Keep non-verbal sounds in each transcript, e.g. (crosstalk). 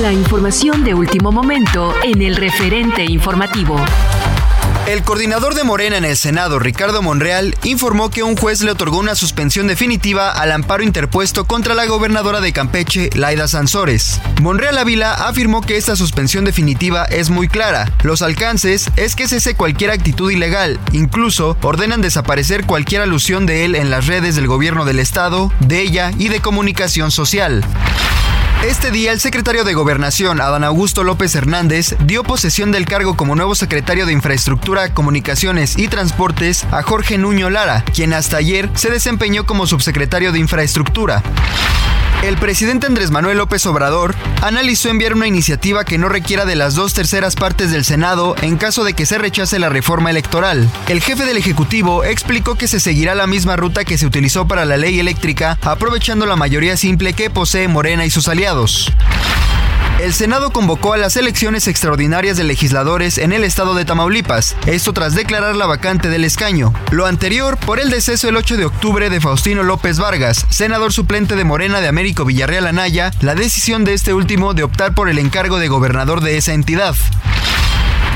La información de último momento en el referente informativo. El coordinador de Morena en el Senado, Ricardo Monreal, informó que un juez le otorgó una suspensión definitiva al amparo interpuesto contra la gobernadora de Campeche, Laida Sansores. Monreal Ávila afirmó que esta suspensión definitiva es muy clara. Los alcances es que cese cualquier actitud ilegal, incluso ordenan desaparecer cualquier alusión de él en las redes del gobierno del estado, de ella y de comunicación social. Este día, el secretario de Gobernación, Adán Augusto López Hernández, dio posesión del cargo como nuevo secretario de Infraestructura, Comunicaciones y Transportes a Jorge Nuño Lara, quien hasta ayer se desempeñó como subsecretario de Infraestructura. El presidente Andrés Manuel López Obrador analizó enviar una iniciativa que no requiera de las dos terceras partes del Senado en caso de que se rechace la reforma electoral. El jefe del Ejecutivo explicó que se seguirá la misma ruta que se utilizó para la ley eléctrica, aprovechando la mayoría simple que posee Morena y sus aliados. El Senado convocó a las elecciones extraordinarias de legisladores en el estado de Tamaulipas, esto tras declarar la vacante del escaño. Lo anterior por el deceso el 8 de octubre de Faustino López Vargas, senador suplente de Morena de Américo Villarreal Anaya, la decisión de este último de optar por el encargo de gobernador de esa entidad.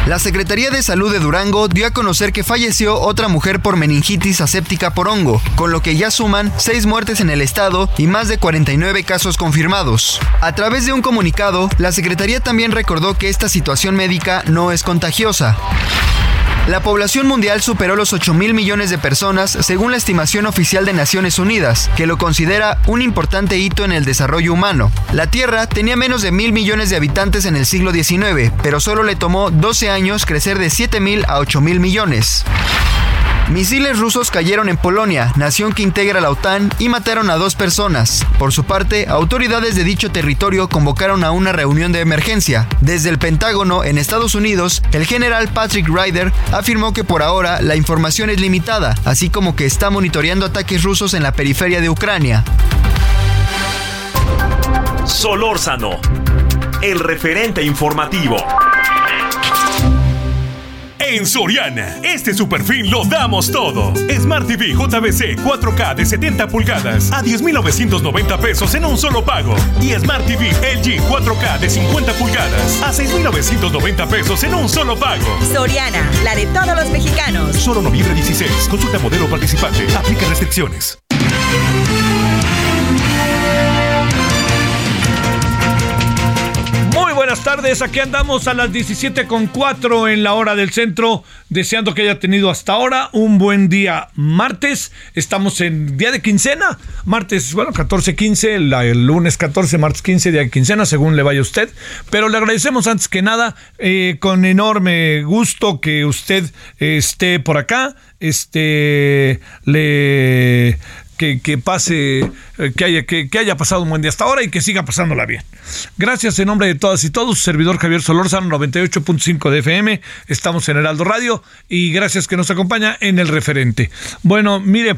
La Secretaría de Salud de Durango dio a conocer que falleció otra mujer por meningitis aséptica por hongo, con lo que ya suman seis muertes en el estado y más de 49 casos confirmados. A través de un comunicado, la Secretaría también recordó que esta situación médica no es contagiosa. La población mundial superó los 8 mil millones de personas según la estimación oficial de Naciones Unidas, que lo considera un importante hito en el desarrollo humano. La Tierra tenía menos de mil millones de habitantes en el siglo XIX, pero solo le tomó 12 años crecer de 7 mil a 8 mil millones. Misiles rusos cayeron en Polonia, nación que integra la OTAN, y mataron a dos personas. Por su parte, autoridades de dicho territorio convocaron a una reunión de emergencia. Desde el Pentágono, en Estados Unidos, el general Patrick Ryder afirmó que por ahora la información es limitada, así como que está monitoreando ataques rusos en la periferia de Ucrania. Solórzano, el referente informativo. En Soriana, este super fin lo damos todo. Smart TV JBC 4K de 70 pulgadas a 10,990 pesos en un solo pago. Y Smart TV LG 4K de 50 pulgadas a 6,990 pesos en un solo pago. Soriana, la de todos los mexicanos. Solo noviembre 16. Consulta modelo participante. Aplica restricciones. Buenas tardes, aquí andamos a las 17.4 en la hora del centro, deseando que haya tenido hasta ahora un buen día. Martes, estamos en día de quincena, martes, bueno, 14-15, el lunes 14, martes 15, día de quincena, según le vaya a usted, pero le agradecemos antes que nada, eh, con enorme gusto que usted eh, esté por acá, este, le que, pase, eh, que haya, que, haya pasado un buen día hasta ahora y que siga pasándola bien. Gracias en nombre de todas y todos, servidor Javier Solórzano, 98.5 de FM, estamos en Heraldo Radio y gracias que nos acompaña en el referente. Bueno, mire,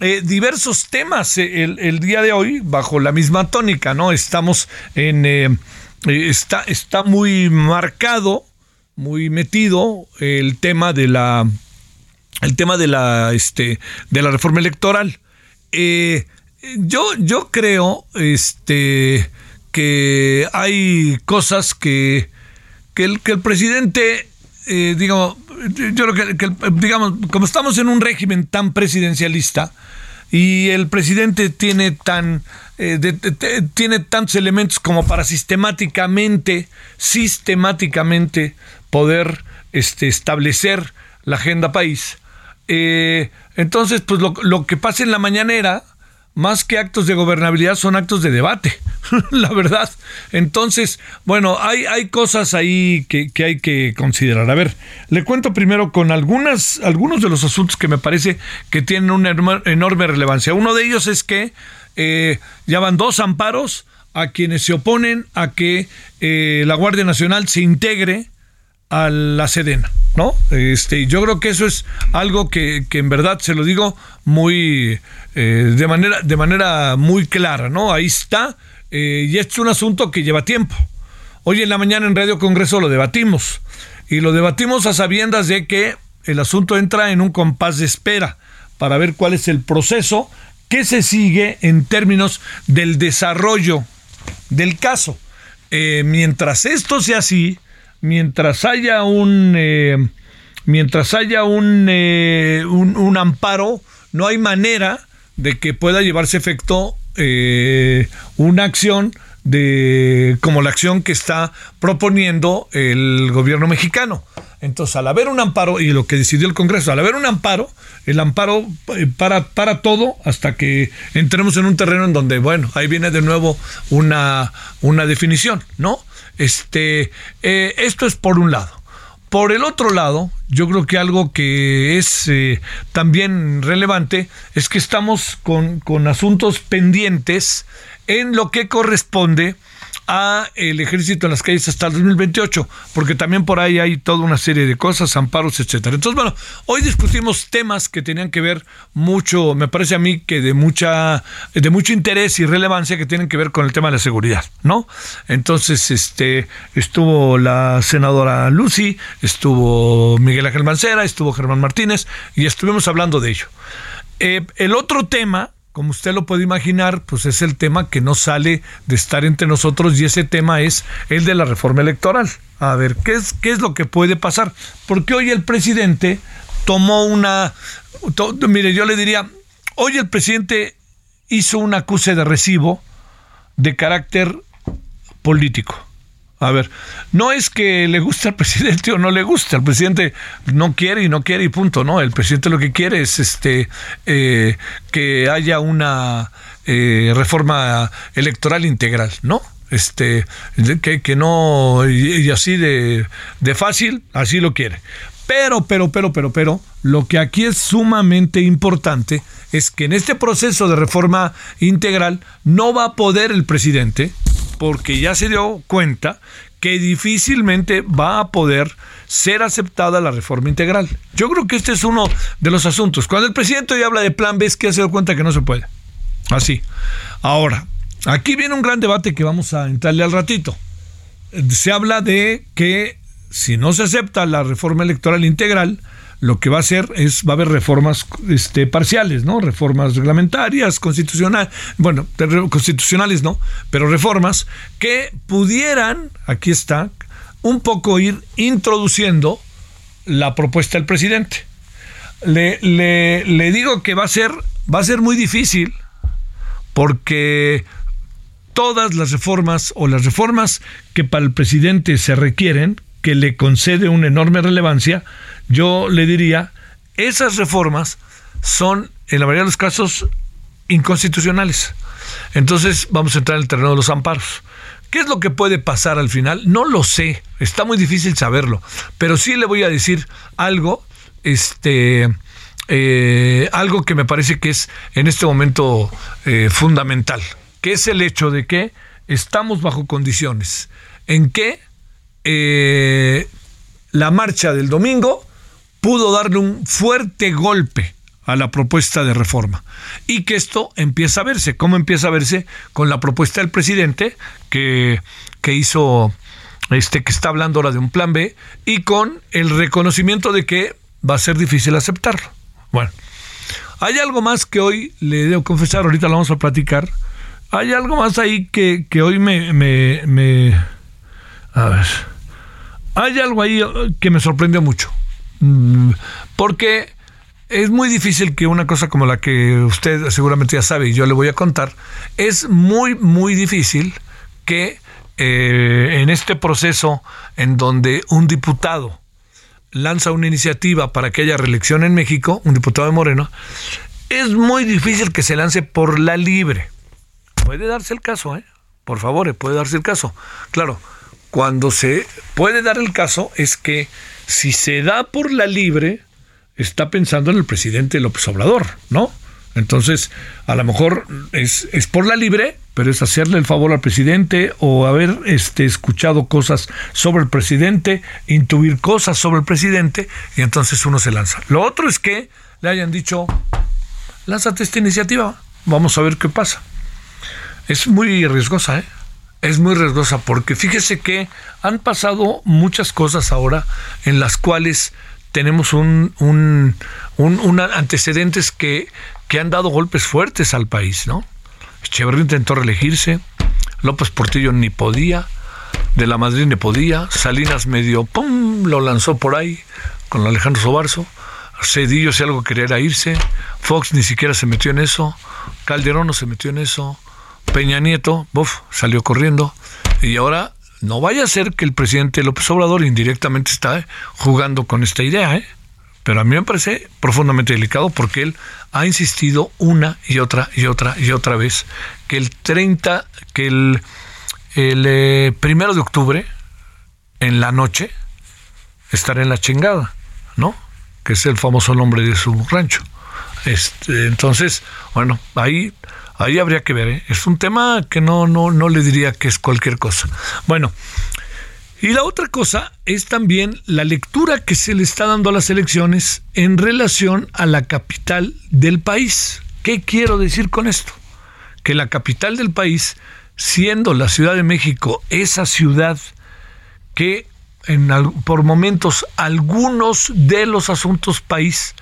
eh, diversos temas eh, el, día de hoy bajo la misma tónica, ¿no? Estamos en... Está, está muy marcado, muy metido el tema de la el tema de la este de la reforma electoral. Eh, yo, yo creo este que hay cosas que, que, el, presidente eh, digo, yo creo que, digamos, como estamos en un régimen tan presidencialista y el presidente tiene tan eh, tiene tantos elementos como para sistemáticamente, sistemáticamente poder este, establecer la agenda país. Eh, entonces, pues lo, lo que pasa en la mañanera, más que actos de gobernabilidad, son actos de debate, (laughs) la verdad. Entonces, bueno, hay, cosas ahí que, que, hay que considerar. A ver, le cuento primero con algunas, algunos de los asuntos que me parece que tienen una enorme relevancia. Uno de ellos es que eh, ya van dos amparos a quienes se oponen a que eh, la Guardia Nacional se integre a la Sedena, ¿no? Este, yo creo que eso es algo que, que en verdad se lo digo muy eh, de manera de manera muy clara, ¿no? Ahí está eh, y este es un asunto que lleva tiempo. Hoy en la mañana en Radio Congreso lo debatimos y lo debatimos a sabiendas de que el asunto entra en un compás de espera para ver cuál es el proceso que se sigue en términos del desarrollo del caso. Eh, mientras esto sea así, mientras haya un eh, mientras haya eh, un, un, amparo, no hay manera de que pueda llevarse efecto eh, una acción de como la acción que está proponiendo el gobierno mexicano. Entonces, al haber un amparo, y lo que decidió el Congreso, al haber un amparo, el amparo para, para todo hasta que entremos en un terreno en donde, bueno, ahí viene de nuevo una, una definición, ¿no? Este, eh, esto es por un lado. Por el otro lado, yo creo que algo que es eh, también relevante es que estamos con, con asuntos pendientes en lo que corresponde a el ejército en las calles hasta el 2028, porque también por ahí hay toda una serie de cosas, amparos, etcétera. Entonces, bueno, hoy discutimos temas que tenían que ver mucho, me parece a mí que de mucha de mucho interés y relevancia que tienen que ver con el tema de la seguridad, ¿no? Entonces, este estuvo la senadora Lucy, estuvo Miguel Ángel Mancera, estuvo Germán Martínez y estuvimos hablando de ello. Eh, el otro tema como usted lo puede imaginar, pues es el tema que no sale de estar entre nosotros y ese tema es el de la reforma electoral. A ver, ¿qué es, qué es lo que puede pasar? Porque hoy el presidente tomó una... Mire, yo le diría, hoy el presidente hizo un acuse de recibo de carácter político. A ver, no es que le guste al (laughs) presidente o no le guste, el presidente no quiere y no quiere y punto, ¿no? El presidente lo que quiere es este eh, que haya una eh, reforma electoral integral, ¿no? Este, que, que no, y, y así de, de fácil, así lo quiere. Pero, pero, pero, pero, pero, lo que aquí es sumamente importante es que en este proceso de reforma integral no va a poder el presidente, porque ya se dio cuenta que difícilmente va a poder ser aceptada la reforma integral. Yo creo que este es uno de los asuntos. Cuando el presidente hoy habla de plan B, es que se dio cuenta que no se puede. Así. Ahora, aquí viene un gran debate que vamos a entrarle al ratito. Se habla de que si no se acepta la reforma electoral integral, lo que va a hacer es, va a haber reformas este, parciales, ¿no? Reformas reglamentarias, constitucionales, bueno, constitucionales no, pero reformas que pudieran, aquí está, un poco ir introduciendo la propuesta del presidente. Le, le, le digo que va a ser, va a ser muy difícil porque todas las reformas o las reformas que para el presidente se requieren, que le concede una enorme relevancia, yo le diría, esas reformas son, en la mayoría de los casos, inconstitucionales. Entonces vamos a entrar en el terreno de los amparos. ¿Qué es lo que puede pasar al final? No lo sé, está muy difícil saberlo, pero sí le voy a decir algo, este, eh, algo que me parece que es en este momento eh, fundamental, que es el hecho de que estamos bajo condiciones en que eh, la marcha del domingo pudo darle un fuerte golpe a la propuesta de reforma y que esto empieza a verse. ¿Cómo empieza a verse? Con la propuesta del presidente que, que hizo, este, que está hablando ahora de un plan B y con el reconocimiento de que va a ser difícil aceptarlo. Bueno, hay algo más que hoy le debo confesar, ahorita lo vamos a platicar. Hay algo más ahí que, que hoy me, me, me... A ver. Hay algo ahí que me sorprendió mucho. Mm, Porque es muy difícil que una cosa como la que usted seguramente ya sabe y yo le voy a contar, es muy, muy difícil que eh, en este proceso en donde un diputado lanza una iniciativa para que haya reelección en México, un diputado de Moreno, es muy difícil que se lance por la libre. Puede darse el caso, ¿eh? Por favor, eh, puede darse el caso. Claro, cuando se puede dar el caso es que si se da por la libre, está pensando en el presidente López Obrador, ¿no? Entonces, a lo mejor es, es, por la libre, pero es hacerle el favor al presidente o haber este, escuchado cosas sobre el presidente, intuir cosas sobre el presidente, y entonces uno se lanza. Lo otro es que le hayan dicho, lánzate esta iniciativa, vamos a ver qué pasa. Es muy riesgosa, ¿eh? Es muy riesgosa porque fíjese que han pasado muchas cosas ahora en las cuales tenemos un, un, un, antecedentes que, que, han dado golpes fuertes al país, ¿no? Echeverría intentó reelegirse, López Portillo ni podía, de la Madrid ni podía, Salinas medio, ¡pum!, lo lanzó por ahí con Alejandro Sobarzo, Cedillo si algo quería irse, Fox ni siquiera se metió en eso, Calderón no se metió en eso, Peña Nieto, buf, salió corriendo, y ahora no vaya a ser que el presidente López Obrador indirectamente está jugando con esta idea, ¿eh? Pero a mí me parece profundamente delicado porque él ha insistido una y otra y otra y otra vez que el 30, que el, el eh, primero de octubre, en la noche, estará en la chingada, ¿no? Que es el famoso nombre de su rancho. Este, entonces, bueno, ahí ahí habría que ver. ¿eh? Es un tema que no, no, no le diría que es cualquier cosa. Bueno, y la otra cosa es también la lectura que se le está dando a las elecciones en relación a la capital del país. ¿Qué quiero decir con esto? Que la capital del país, siendo la Ciudad de México esa ciudad que en, por momentos algunos de los asuntos país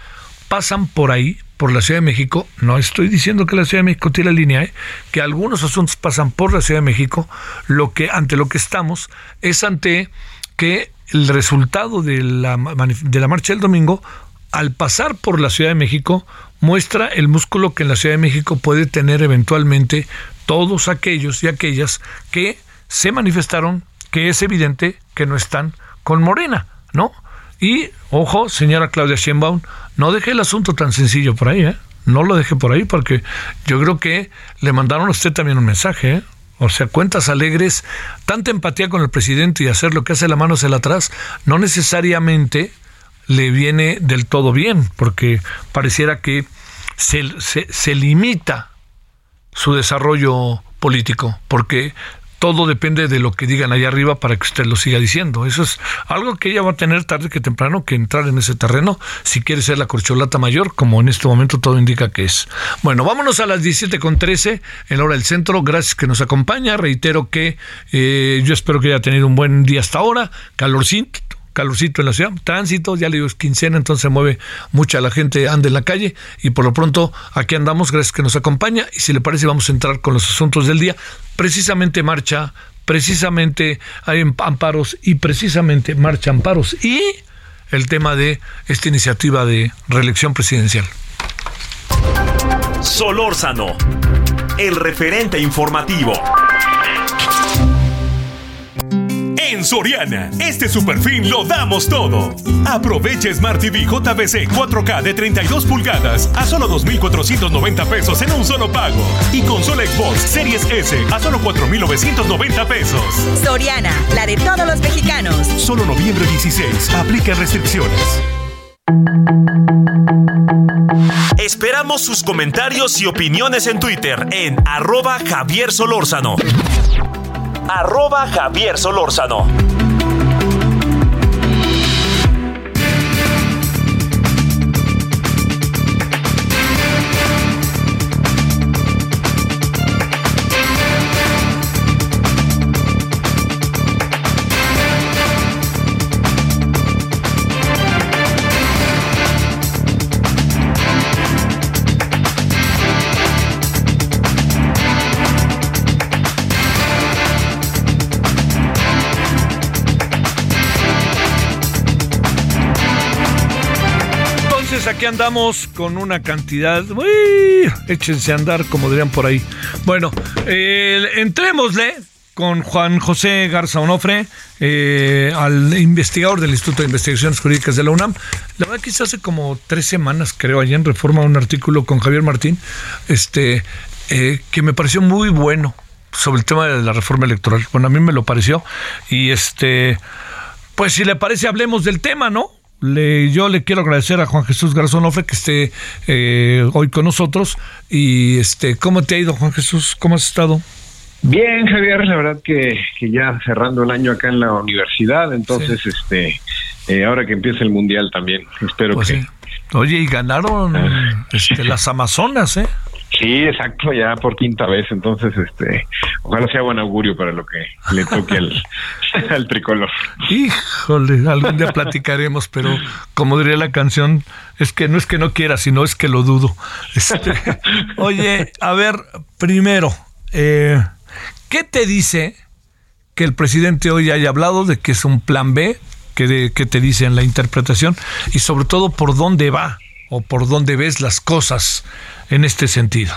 pasan por ahí, por la Ciudad de México, no estoy diciendo que la Ciudad de México tiene la línea, ¿eh? que algunos asuntos pasan por la Ciudad de México, lo que ante lo que estamos es ante que el resultado de la, de la marcha del domingo, al pasar por la Ciudad de México, muestra el músculo que en la Ciudad de México puede tener eventualmente todos aquellos y aquellas que se manifestaron que es evidente que no están con Morena, ¿no? Y, ojo, señora Claudia Sheinbaum, no deje el asunto tan sencillo por ahí, ¿eh? No lo deje por ahí porque yo creo que le mandaron a usted también un mensaje, ¿eh? O sea, cuentas alegres, tanta empatía con el presidente y hacer lo que hace la mano hacia atrás, no necesariamente le viene del todo bien, porque pareciera que se, se, se limita su desarrollo político, porque todo depende de lo que digan allá arriba para que usted lo siga diciendo. Eso es algo que ella va a tener tarde que temprano que entrar en ese terreno si quiere ser la corcholata mayor, como en este momento todo indica que es. Bueno, vámonos a las 17.13 en la hora del centro. Gracias que nos acompaña. Reitero que eh, yo espero que haya tenido un buen día hasta ahora. Calorcito, calorcito en la ciudad, tránsito, ya le digo, es quincena, entonces se mueve mucha la gente, anda en la calle y por lo pronto aquí andamos, gracias que nos acompaña y si le parece vamos a entrar con los asuntos del día, precisamente marcha, precisamente hay amparos y precisamente marcha amparos y el tema de esta iniciativa de reelección presidencial. Solórzano, el referente informativo. En Soriana, este superfin lo damos todo. Aprovecha Smart TV JBC 4K de 32 pulgadas a solo 2,490 pesos en un solo pago. Y consola Xbox Series S a solo 4,990 pesos. Soriana, la de todos los mexicanos. Solo noviembre 16. Aplica restricciones. Esperamos sus comentarios y opiniones en Twitter en arroba Javier Solórzano. Arroba Javier Solórzano. Aquí andamos con una cantidad. Uy, échense a andar, como dirían por ahí. Bueno, eh, entrémosle con Juan José Garza Onofre, eh, al investigador del Instituto de Investigaciones Jurídicas de la UNAM. La verdad que hace como tres semanas, creo, allá en Reforma, un artículo con Javier Martín, este, eh, que me pareció muy bueno sobre el tema de la reforma electoral. Bueno, a mí me lo pareció. Y este, pues si le parece, hablemos del tema, ¿no? Le, yo le quiero agradecer a Juan Jesús Garzonofre que esté eh, hoy con nosotros. Y este, ¿cómo te ha ido, Juan Jesús? ¿Cómo has estado? Bien, Javier, la verdad que, que ya cerrando el año acá en la universidad, entonces, este, eh, ahora que empieza el mundial también, espero pues que. Oye, y ganaron ah. este, las Amazonas, ¿eh? Sí, exacto, ya por quinta vez, entonces, este, ojalá sea buen augurio para lo que le toque (laughs) al, tricolor. Híjole, algún día platicaremos, pero como diría la canción, es que no es que no quiera, sino es que lo dudo. Este, (laughs) oye, a ver, primero, eh, ¿qué te dice que el presidente hoy haya hablado de que es un plan B? ¿Qué, qué te dice en la interpretación? Y sobre todo, ¿por dónde va? ¿O por dónde ves las cosas? en este sentido?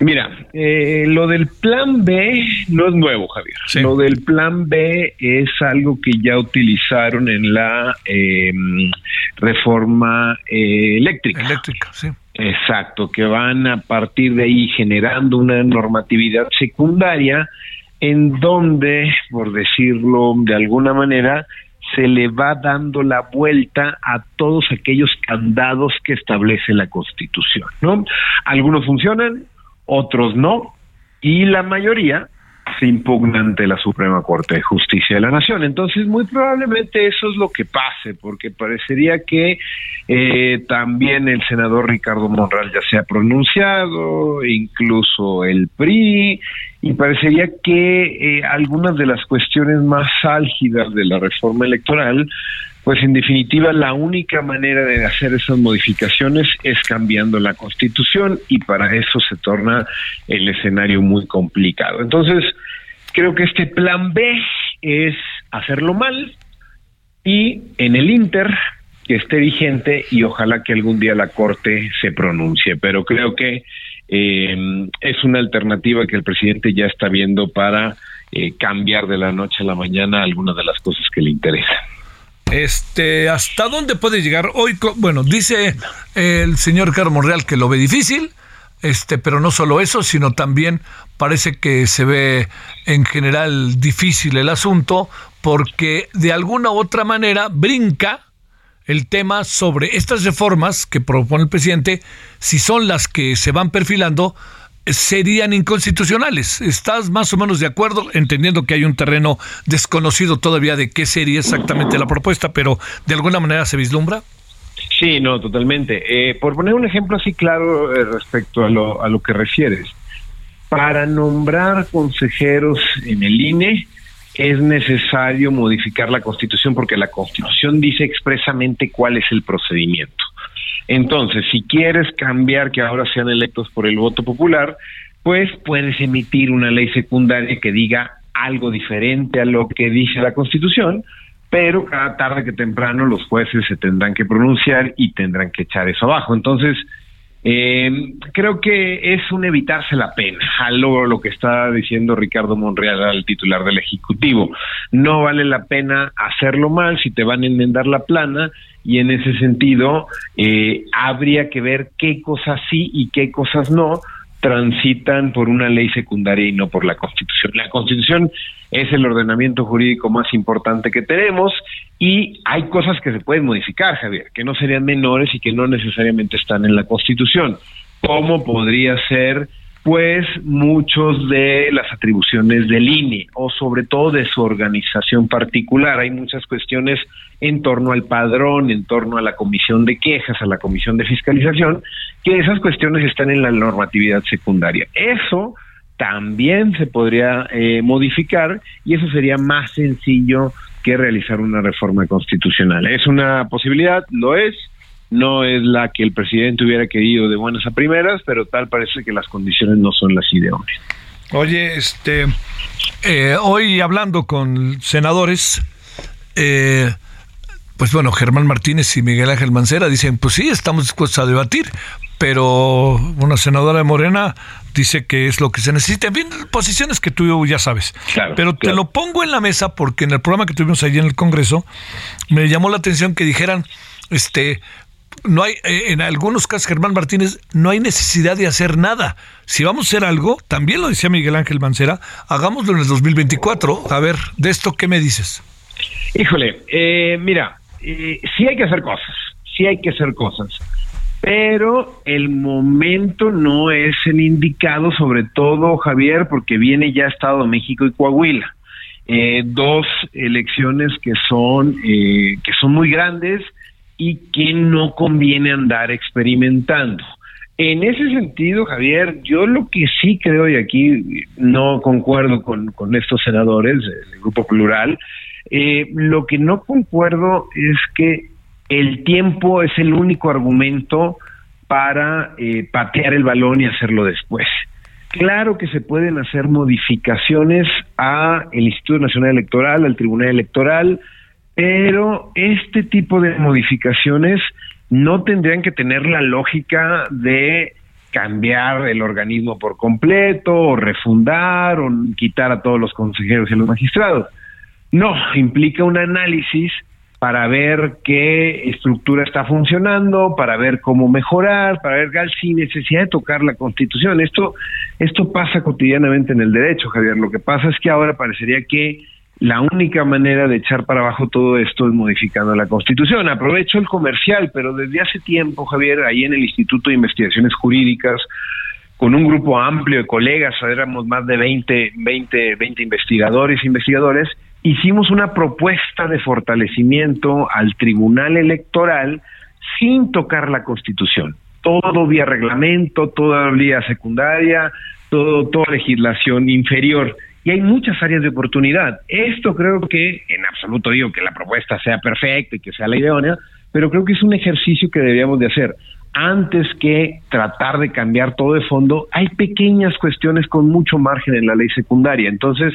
Mira, eh, lo del plan B no es nuevo, Javier. Lo del plan B es algo que ya utilizaron en la em, reforma eh, eléctrica. Eléctrica, sí. Exacto, que van a partir de ahí generando una normatividad secundaria en donde, por decirlo de alguna manera, se le va dando la vuelta a todos aquellos candados que establece la Constitución, ¿no? Algunos funcionan, otros no, y la mayoría se impugna ante la Suprema Corte de Justicia de la Nación. Entonces, muy probablemente eso es lo que pase, porque parecería que eh, también el senador Ricardo Monral ya se ha pronunciado, incluso el PRI, y parecería que eh, algunas de las cuestiones más álgidas de la reforma electoral pues en definitiva la única manera de hacer esas modificaciones es cambiando la constitución y para eso se torna el escenario muy complicado. Entonces, creo que este plan B es hacerlo mal y en el Inter que esté vigente y ojalá que algún día la Corte se pronuncie, pero creo que eh, es una alternativa que el presidente ya está viendo para eh, cambiar de la noche a la mañana algunas de las cosas que le interesan. Este, ¿hasta dónde puede llegar hoy? Bueno, dice el señor Carlos Real que lo ve difícil, este, pero no solo eso, sino también parece que se ve en general difícil el asunto porque de alguna u otra manera brinca el tema sobre estas reformas que propone el presidente, si son las que se van perfilando, serían inconstitucionales. ¿Estás más o menos de acuerdo? Entendiendo que hay un terreno desconocido todavía de qué sería exactamente la propuesta, pero de alguna manera se vislumbra. Sí, no, totalmente. Eh, por poner un ejemplo así claro eh, respecto a lo, a lo que refieres, para nombrar consejeros en el INE es necesario modificar la constitución porque la constitución dice expresamente cuál es el procedimiento. Entonces, si quieres cambiar que ahora sean electos por el voto popular, pues puedes emitir una ley secundaria que diga algo diferente a lo que dice la Constitución, pero cada tarde que temprano los jueces se tendrán que pronunciar y tendrán que echar eso abajo. Entonces, eh, creo que es un evitarse la pena, a lo, que está diciendo Ricardo Monreal, al titular del Ejecutivo. No vale la pena hacerlo mal si te van a enmendar la plana y en ese sentido eh, habría que ver qué cosas sí y qué cosas no transitan por una ley secundaria y no por la Constitución. La Constitución es el ordenamiento jurídico más importante que tenemos y hay cosas que se pueden modificar, Javier, que no serían menores y que no necesariamente están en la Constitución. ¿Cómo podría ser pues muchos de las atribuciones del INE o sobre todo de su organización particular. Hay muchas cuestiones en torno al padrón, en torno a la comisión de quejas, a la comisión de fiscalización, que esas cuestiones están en la normatividad secundaria. Eso también se podría eh, modificar y eso sería más sencillo que realizar una reforma constitucional. Es una posibilidad, lo es, no es la que el presidente hubiera querido de buenas a primeras, pero tal parece que las condiciones no son las ideales. Oye, este, eh, hoy hablando con senadores, eh, pues bueno, Germán Martínez y Miguel Ángel Mancera dicen, pues sí, estamos dispuestos a debatir, pero una senadora de Morena dice que es lo que se necesita. En fin, posiciones que tú ya sabes. pero te lo pongo en la mesa porque en el programa que tuvimos allí en el Congreso me llamó la atención que dijeran, este, no hay, eh, en algunos casos, Germán Martínez, no hay necesidad de hacer nada. Si vamos a hacer algo, también lo decía Miguel Ángel Mancera, hagámoslo en el 2024. A ver, de esto, ¿qué me dices? Híjole, eh, mira, eh, sí hay que hacer cosas, sí hay que hacer cosas, pero el momento no es el indicado, sobre todo, Javier, porque viene ya Estado de México y Coahuila. dos elecciones que son, que son muy grandes, y que no conviene andar experimentando. En ese sentido, Javier, yo lo que sí creo, y aquí no concuerdo con, estos senadores del Grupo Plural, eh, lo que no concuerdo es que el tiempo es el único argumento para eh, patear el balón y hacerlo después. Claro que se pueden hacer modificaciones a el Instituto Nacional Electoral, al Tribunal Electoral, pero este tipo de modificaciones no tendrían que tener la lógica de cambiar el organismo por completo o refundar o quitar a todos los consejeros y los magistrados. No, implica un análisis para ver qué estructura está funcionando, para ver cómo mejorar, para ver sin necesidad de tocar la Constitución. Esto esto pasa cotidianamente en el derecho, Javier. Lo que pasa es que ahora parecería que la única manera de echar para abajo todo esto es modificando la Constitución. Aprovecho el comercial, pero desde hace tiempo, Javier, ahí en el Instituto de Investigaciones Jurídicas, con un grupo amplio de colegas, éramos más de 20, 20, 20 investigadores e investigadores, hicimos una propuesta de fortalecimiento al Tribunal Electoral sin tocar la Constitución. Todo vía reglamento, toda vía secundaria, todo, toda legislación inferior y hay muchas áreas de oportunidad. Esto creo que, en absoluto digo que la propuesta sea perfecta y que sea la idónea, pero creo que es un ejercicio que deberíamos de hacer. Antes que tratar de cambiar todo de fondo, hay pequeñas cuestiones con mucho margen en la ley secundaria. Entonces,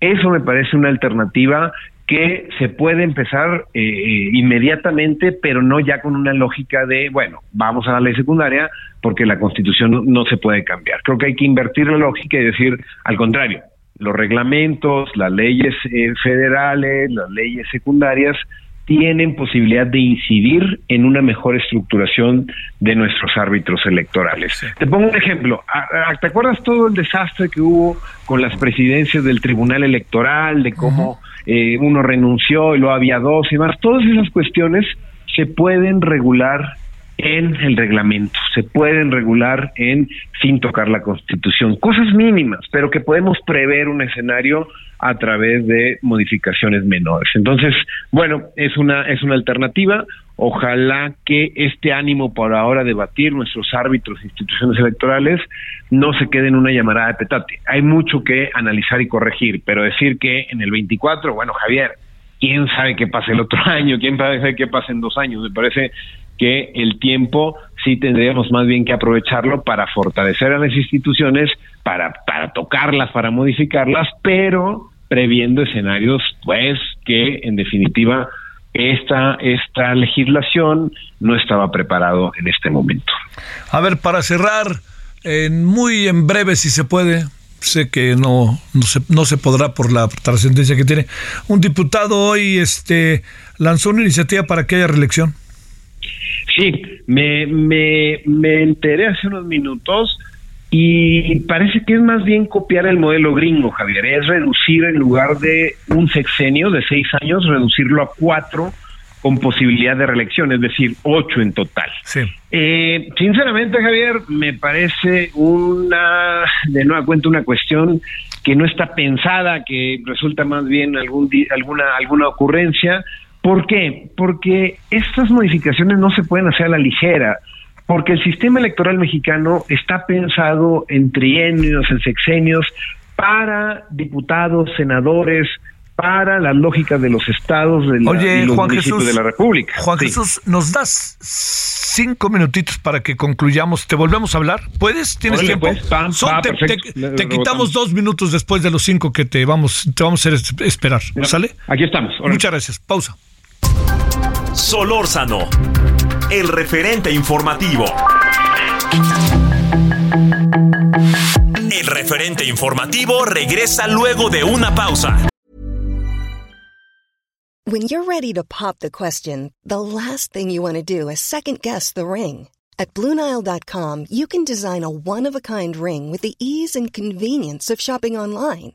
eso me parece una alternativa que se puede empezar eh, eh, inmediatamente, pero no ya con una lógica de, bueno, vamos a la ley secundaria porque la constitución no se puede cambiar. Creo que hay que invertir la lógica y decir, al contrario, los reglamentos, las leyes eh, federales, las leyes secundarias tienen posibilidad de incidir en una mejor estructuración de nuestros árbitros electorales. Te pongo un ejemplo. ¿Te acuerdas todo el desastre que hubo con las presidencias del Tribunal Electoral, de cómo eh, uno renunció y luego había dos y más? Todas esas cuestiones se pueden regular en el reglamento, se pueden regular en sin tocar la Constitución, cosas mínimas, pero que podemos prever un escenario a través de modificaciones menores. Entonces, bueno, es una es una alternativa. Ojalá que este ánimo por ahora debatir nuestros árbitros e instituciones electorales no se quede en una llamada de petate. Hay mucho que analizar y corregir, pero decir que en el 24, bueno, Javier, quién sabe qué pase el otro (laughs) año, quién sabe qué pase en dos años. Me parece que el tiempo sí tendríamos más bien que aprovecharlo para fortalecer a las instituciones, para, para tocarlas, para modificarlas, pero previendo escenarios, pues, que en definitiva esta, esta legislación no estaba preparado en este momento. A ver, para cerrar, en muy en breve, si se puede, sé que no, no, se, no se podrá por la trascendencia que tiene. Un diputado hoy este, lanzó una iniciativa para que haya reelección. Sí, me, me, me enteré hace unos minutos y parece que es más bien copiar el modelo gringo, Javier, es reducir en lugar de un sexenio de seis años, reducirlo a cuatro con posibilidad de reelección, es decir, ocho en total. Sí. Eh, sinceramente, Javier, me parece una, de nueva cuenta, una cuestión que no está pensada, que resulta más bien algún alguna alguna ocurrencia. ¿Por qué? Porque estas modificaciones no se pueden hacer a la ligera porque el sistema electoral mexicano está pensado en trienios, en sexenios, para diputados, senadores, para las lógicas de los estados de Oye, los Juan municipios Jesús, de la República. Juan Jesús, ¿nos das cinco minutitos para que concluyamos? ¿Te volvemos a hablar? ¿Puedes? ¿Tienes Órale, tiempo? pues, pam, Son- va, te, quitamos dos minutos después de los cinco que te vamos, te vamos a hacer esperar. ¿Sale? Aquí estamos. órale. Muchas gracias. Pausa. Solórzano, el referente informativo. El referente informativo regresa luego de una pausa. When you're ready to pop the question, the last thing you want to do is second guess the ring. At Bluenile.com, you can design a one of a kind ring with the ease and convenience of shopping online.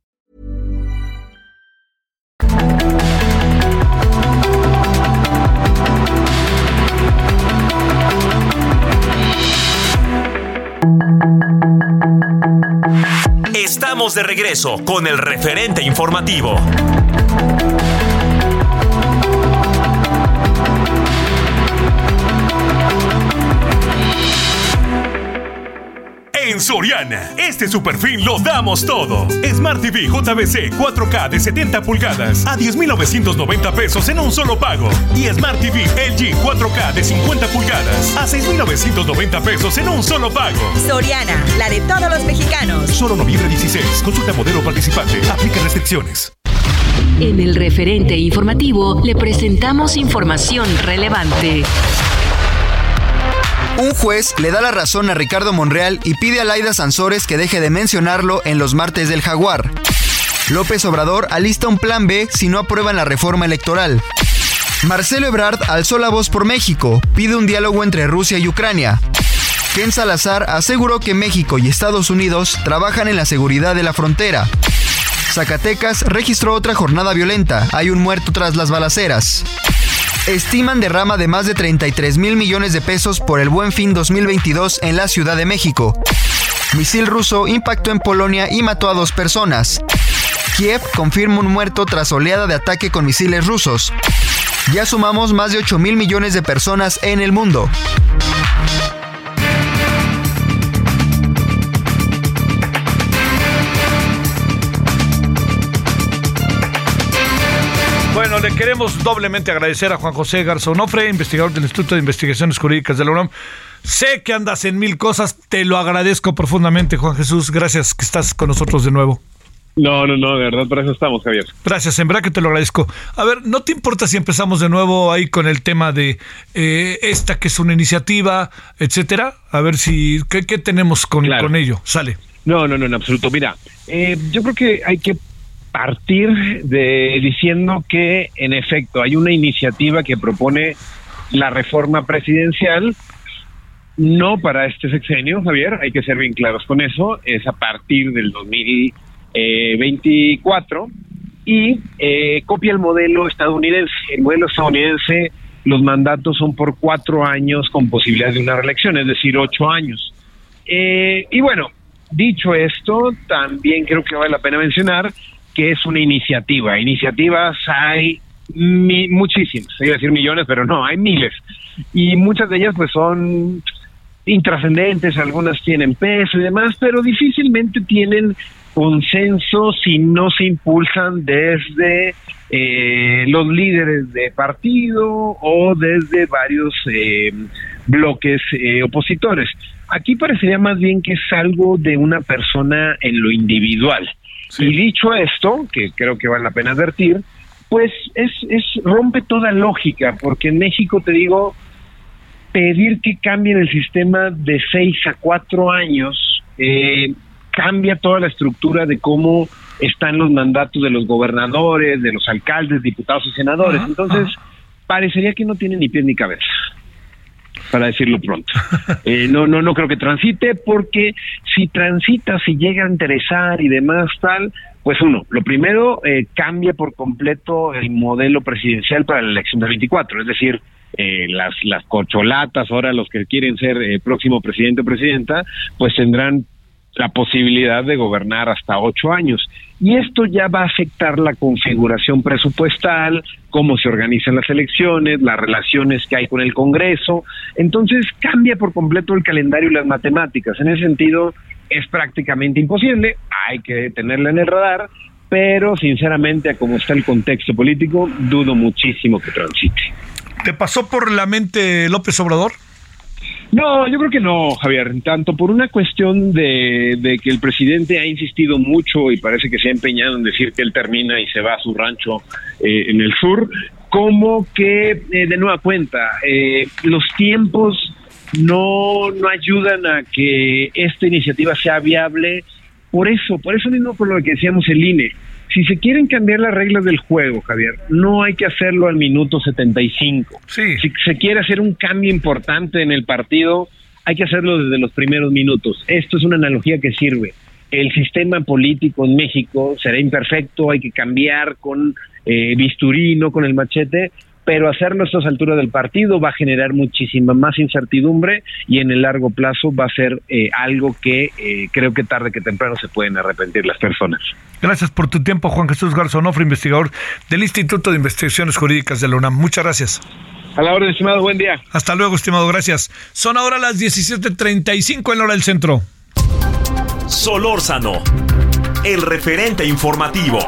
Estamos de regreso con el referente informativo. En Soriana, este super fin lo damos todo. Smart TV JBC 4K de 70 pulgadas a 10,990 pesos en un solo pago. Y Smart TV LG 4K de 50 pulgadas a 6,990 pesos en un solo pago. Soriana, la de todos los mexicanos. Solo noviembre 16. Consulta modelo participante. Aplica restricciones. En el referente informativo le presentamos información relevante. Un juez le da la razón a Ricardo Monreal y pide a Laida Sansores que deje de mencionarlo en los martes del Jaguar. López Obrador alista un plan B si no aprueban la reforma electoral. Marcelo Ebrard alzó la voz por México, pide un diálogo entre Rusia y Ucrania. Ken Salazar aseguró que México y Estados Unidos trabajan en la seguridad de la frontera. Zacatecas registró otra jornada violenta, hay un muerto tras las balaceras. Estiman derrama de más de 33 mil millones de pesos por el Buen Fin 2022 en la Ciudad de México. Misil ruso impactó en Polonia y mató a dos personas. Kiev confirma un muerto tras oleada de ataque con misiles rusos. Ya sumamos más de 8 mil millones de personas en el mundo. Le queremos doblemente agradecer a Juan José Garzonofre, investigador del Instituto de Investigaciones Jurídicas de la UNAM. Sé que andas en mil cosas, te lo agradezco profundamente, Juan Jesús. Gracias que estás con nosotros de nuevo. No, no, no, de verdad, para eso estamos, Javier. Gracias, en verdad que te lo agradezco. A ver, ¿no te importa si empezamos de nuevo ahí con el tema de eh, esta que es una iniciativa, etcétera? A ver si, ¿qué, qué tenemos con, Claro. con ello? Sale. No, no, no, en absoluto. Mira, eh, yo creo que hay que partir de diciendo que, en efecto, hay una iniciativa que propone la reforma presidencial, no para este sexenio, Javier, hay que ser bien claros con eso, es a partir del 2024 y eh, copia el modelo estadounidense. El modelo estadounidense, los mandatos son por cuatro años con posibilidad de una reelección, es decir, ocho años. Eh, y bueno, dicho esto, también creo que vale la pena mencionar que es una iniciativa. Iniciativas hay muchísimas, iba a decir millones, pero no, hay miles. Y muchas de ellas pues son intrascendentes, algunas tienen peso y demás, pero difícilmente tienen consenso si no se impulsan desde eh, los líderes de partido o desde varios eh, bloques eh, opositores. Aquí parecería más bien que es algo de una persona en lo individual. Y dicho esto, que creo que vale la pena advertir, pues es, es rompe toda lógica, porque en México te digo, pedir que cambien el sistema de seis a cuatro años eh, cambia toda la estructura de cómo están los mandatos de los gobernadores, de los alcaldes, diputados y senadores. Entonces, parecería que no tiene ni pies ni cabeza para decirlo pronto. (laughs) Eh, no, no, no creo que transite, porque si transita, si llega a interesar y demás tal, pues uno, lo primero, eh, cambia por completo el modelo presidencial para la elección del 24, es decir, eh, las, las corcholatas, ahora los que quieren ser próximo presidente o presidenta, pues tendrán la posibilidad de gobernar hasta ocho años. Y esto ya va a afectar la configuración presupuestal, cómo se organizan las elecciones, las relaciones que hay con el Congreso. Entonces cambia por completo el calendario y las matemáticas. En ese sentido es prácticamente imposible, hay que tenerla en el radar, pero sinceramente a como está el contexto político, dudo muchísimo que transite. ¿Te pasó por la mente López Obrador? No, yo creo que no, Javier. Tanto por una cuestión de, que el presidente ha insistido mucho y parece que se ha empeñado en decir que él termina y se va a su rancho eh, en el sur, como que, eh, de nueva cuenta, eh, los tiempos no, no ayudan a que esta iniciativa sea viable. Por eso, por eso mismo por lo que decíamos el INE si se quieren cambiar las reglas del juego, Javier, no hay que hacerlo al minuto 75. Sí. Si se quiere hacer un cambio importante en el partido, hay que hacerlo desde los primeros minutos. Esto es una analogía que sirve. El sistema político en México será imperfecto, hay que cambiar con eh, bisturí, no con el machete, pero hacerlo a estas alturas del partido va a generar muchísima más incertidumbre y en el largo plazo va a ser eh, algo que eh, creo que tarde que temprano se pueden arrepentir las personas. Gracias por tu tiempo, Juan Jesús Garzonofre, investigador del Instituto de Investigaciones Jurídicas de la UNAM. Muchas gracias. A la orden, estimado, buen día. Hasta luego, estimado, gracias. Son ahora las 17.35 en la hora del centro. Solórzano, el referente informativo.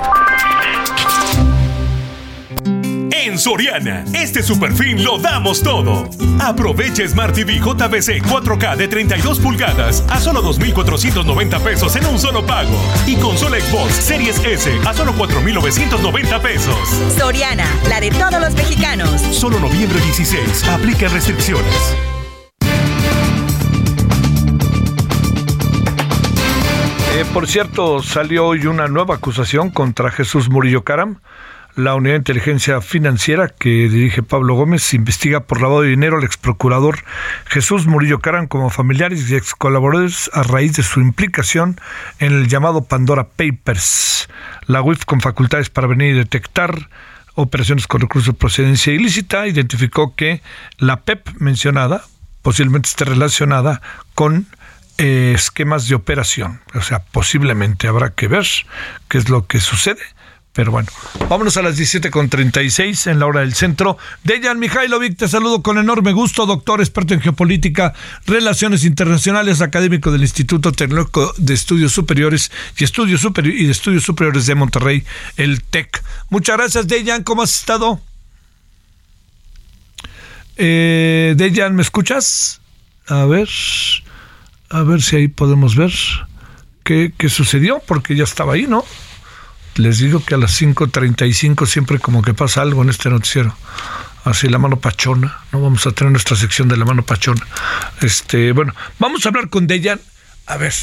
En Soriana, este superfin lo damos todo. Aprovecha Smart TV JBC 4K de 32 pulgadas a solo 2,490 pesos en un solo pago. Y consola Xbox Series S a solo 4,990 pesos. Soriana, la de todos los mexicanos. Solo noviembre 16. Aplica restricciones. Eh, por cierto, salió hoy una nueva acusación contra Jesús Murillo Caram la Unidad de Inteligencia Financiera que dirige Pablo Gómez investiga por lavado de dinero al ex procurador Jesús Murillo Caran como familiares y ex colaboradores a raíz de su implicación en el llamado Pandora Papers. La UIF con facultades para venir y detectar operaciones con recursos de procedencia ilícita identificó que la PEP mencionada posiblemente esté relacionada con eh, esquemas de operación. O sea, posiblemente habrá que ver qué es lo que sucede pero bueno, vámonos a las 17.36 en la hora del centro. Dejan Mihailovic, te saludo con enorme gusto, doctor, experto en geopolítica, relaciones internacionales, académico del Instituto Tecnológico de Estudios Superiores y Estudios y de Estudios Superiores de Monterrey, el TEC. Muchas gracias, Dejan, ¿cómo has estado? Eh, Dejan, ¿me escuchas? A ver, a ver si ahí podemos ver qué, qué sucedió, porque ya estaba ahí, ¿no? Les digo que a las 5.35 siempre como que pasa algo en este noticiero. Así la mano pachona, no vamos a tener nuestra sección de la mano pachona. Este, bueno, vamos a hablar con Dejan. A ver,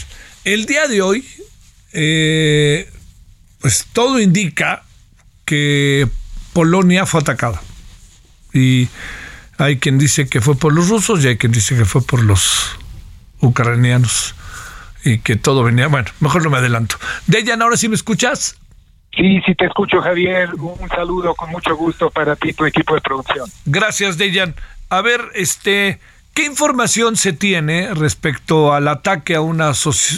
el día de hoy, eh, pues todo indica que Polonia fue atacada. Y hay quien dice que fue por los rusos y hay quien dice que fue por los ucranianos y que todo venía. Bueno, mejor no me adelanto. Dejan, ahora sí me escuchas. Sí, sí te escucho, Javier. Un saludo con mucho gusto para ti y tu equipo de producción. Gracias, Dejan. A ver, este, ¿qué información se tiene respecto al ataque a una,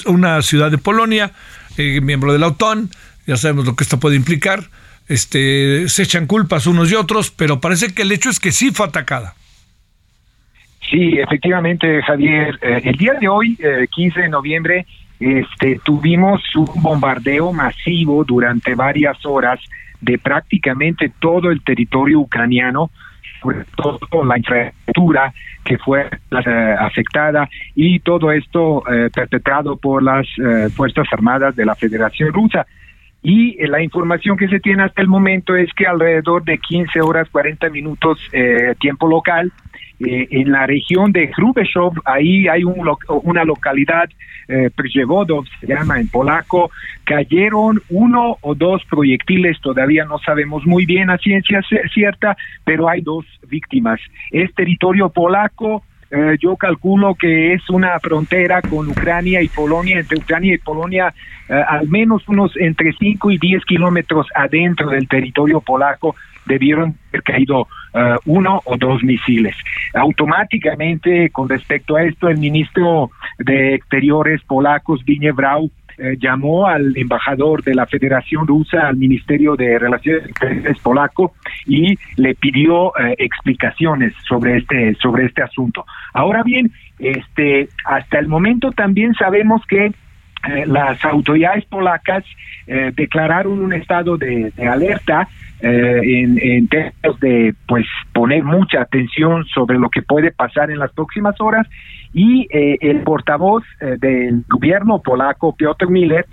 una ciudad de Polonia, eh, miembro de la OTAN? Ya sabemos lo que esto puede implicar. Este, se echan culpas unos y otros, pero parece que el hecho es que sí fue atacada. Sí, efectivamente, Javier. Eh, el día de hoy, 15 eh, de noviembre, este, tuvimos un bombardeo masivo durante varias horas de prácticamente todo el territorio ucraniano, sobre todo la infraestructura que fue eh, afectada y todo esto eh, perpetrado por las eh, Fuerzas Armadas de la Federación Rusa. Y la información que se tiene hasta el momento es que alrededor de 15 horas 40 minutos tiempo local, eh, en la región de Hrubeszov, ahí hay un, una localidad, eh, se llama en polaco, cayeron uno o dos proyectiles, todavía no sabemos muy bien a ciencia cierta, pero hay dos víctimas. Es territorio polaco, eh, yo calculo que es una frontera con Ucrania y Polonia, entre Ucrania y Polonia, eh, al menos unos entre 5 y 10 kilómetros adentro del territorio polaco debieron haber caído eh, uno o dos misiles. Automáticamente, con respecto a esto, el ministro de Exteriores polacos, Zbigniew eh, llamó al embajador de la Federación Rusa al Ministerio de Relaciones Exteriores polaco y le pidió eh, explicaciones sobre este sobre este asunto. Ahora bien, este hasta el momento también sabemos que eh, las autoridades polacas declararon un estado de, alerta en, en, términos de pues poner mucha atención sobre lo que puede pasar en las próximas horas. Y eh, el portavoz eh, del gobierno polaco, Piotr Miller,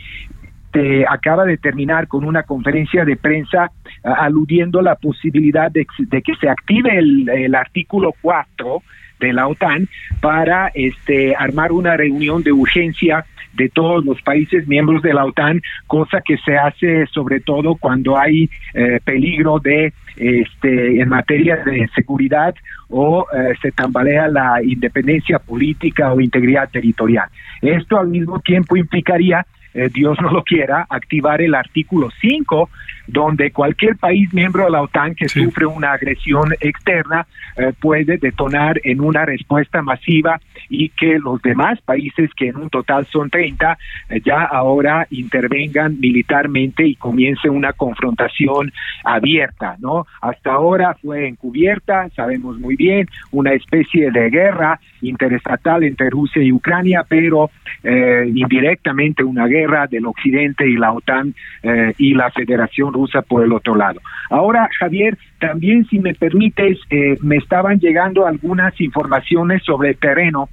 acaba de terminar con una conferencia de prensa aludiendo la posibilidad de, que se active el, artículo 4 de la OTAN para este armar una reunión de urgencia de todos los países miembros de la OTAN, cosa que se hace sobre todo cuando hay eh, peligro de este en materia de seguridad o eh, se tambalea la independencia política o integridad territorial. Esto al mismo tiempo implicaría eh, Dios no lo quiera, activar el artículo 5, donde cualquier país miembro de la OTAN que sufre una agresión externa eh, puede detonar en una respuesta masiva y que los demás países, que en un total son 30, eh, ya ahora intervengan militarmente y comience una confrontación abierta, ¿no? Hasta ahora fue encubierta, sabemos muy bien, una especie de guerra interestatal entre Rusia y Ucrania, pero indirectamente una guerra del occidente y la OTAN eh, y la Federación Rusa por el otro lado. Ahora, Javier, también si me permites, eh, me estaban llegando algunas informaciones sobre terreno,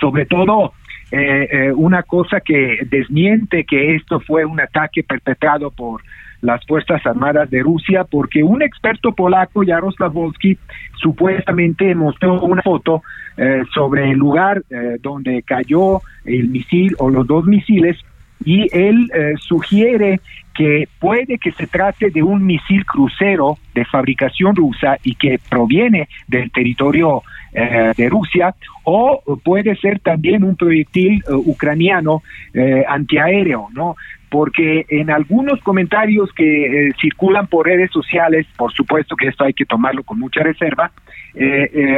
sobre todo eh, una cosa que desmiente que esto fue un ataque perpetrado por las Fuerzas Armadas de Rusia, porque un experto polaco, Jaroslav Volsky, supuestamente mostró una foto sobre el lugar donde cayó el misil o los dos misiles y él eh, sugiere que puede que se trate de un misil crucero de fabricación rusa y que proviene del territorio eh, de Rusia o puede ser también un proyectil eh, ucraniano antiaéreo, ¿no? Porque en algunos comentarios que circulan por redes sociales, por supuesto que esto hay que tomarlo con mucha reserva,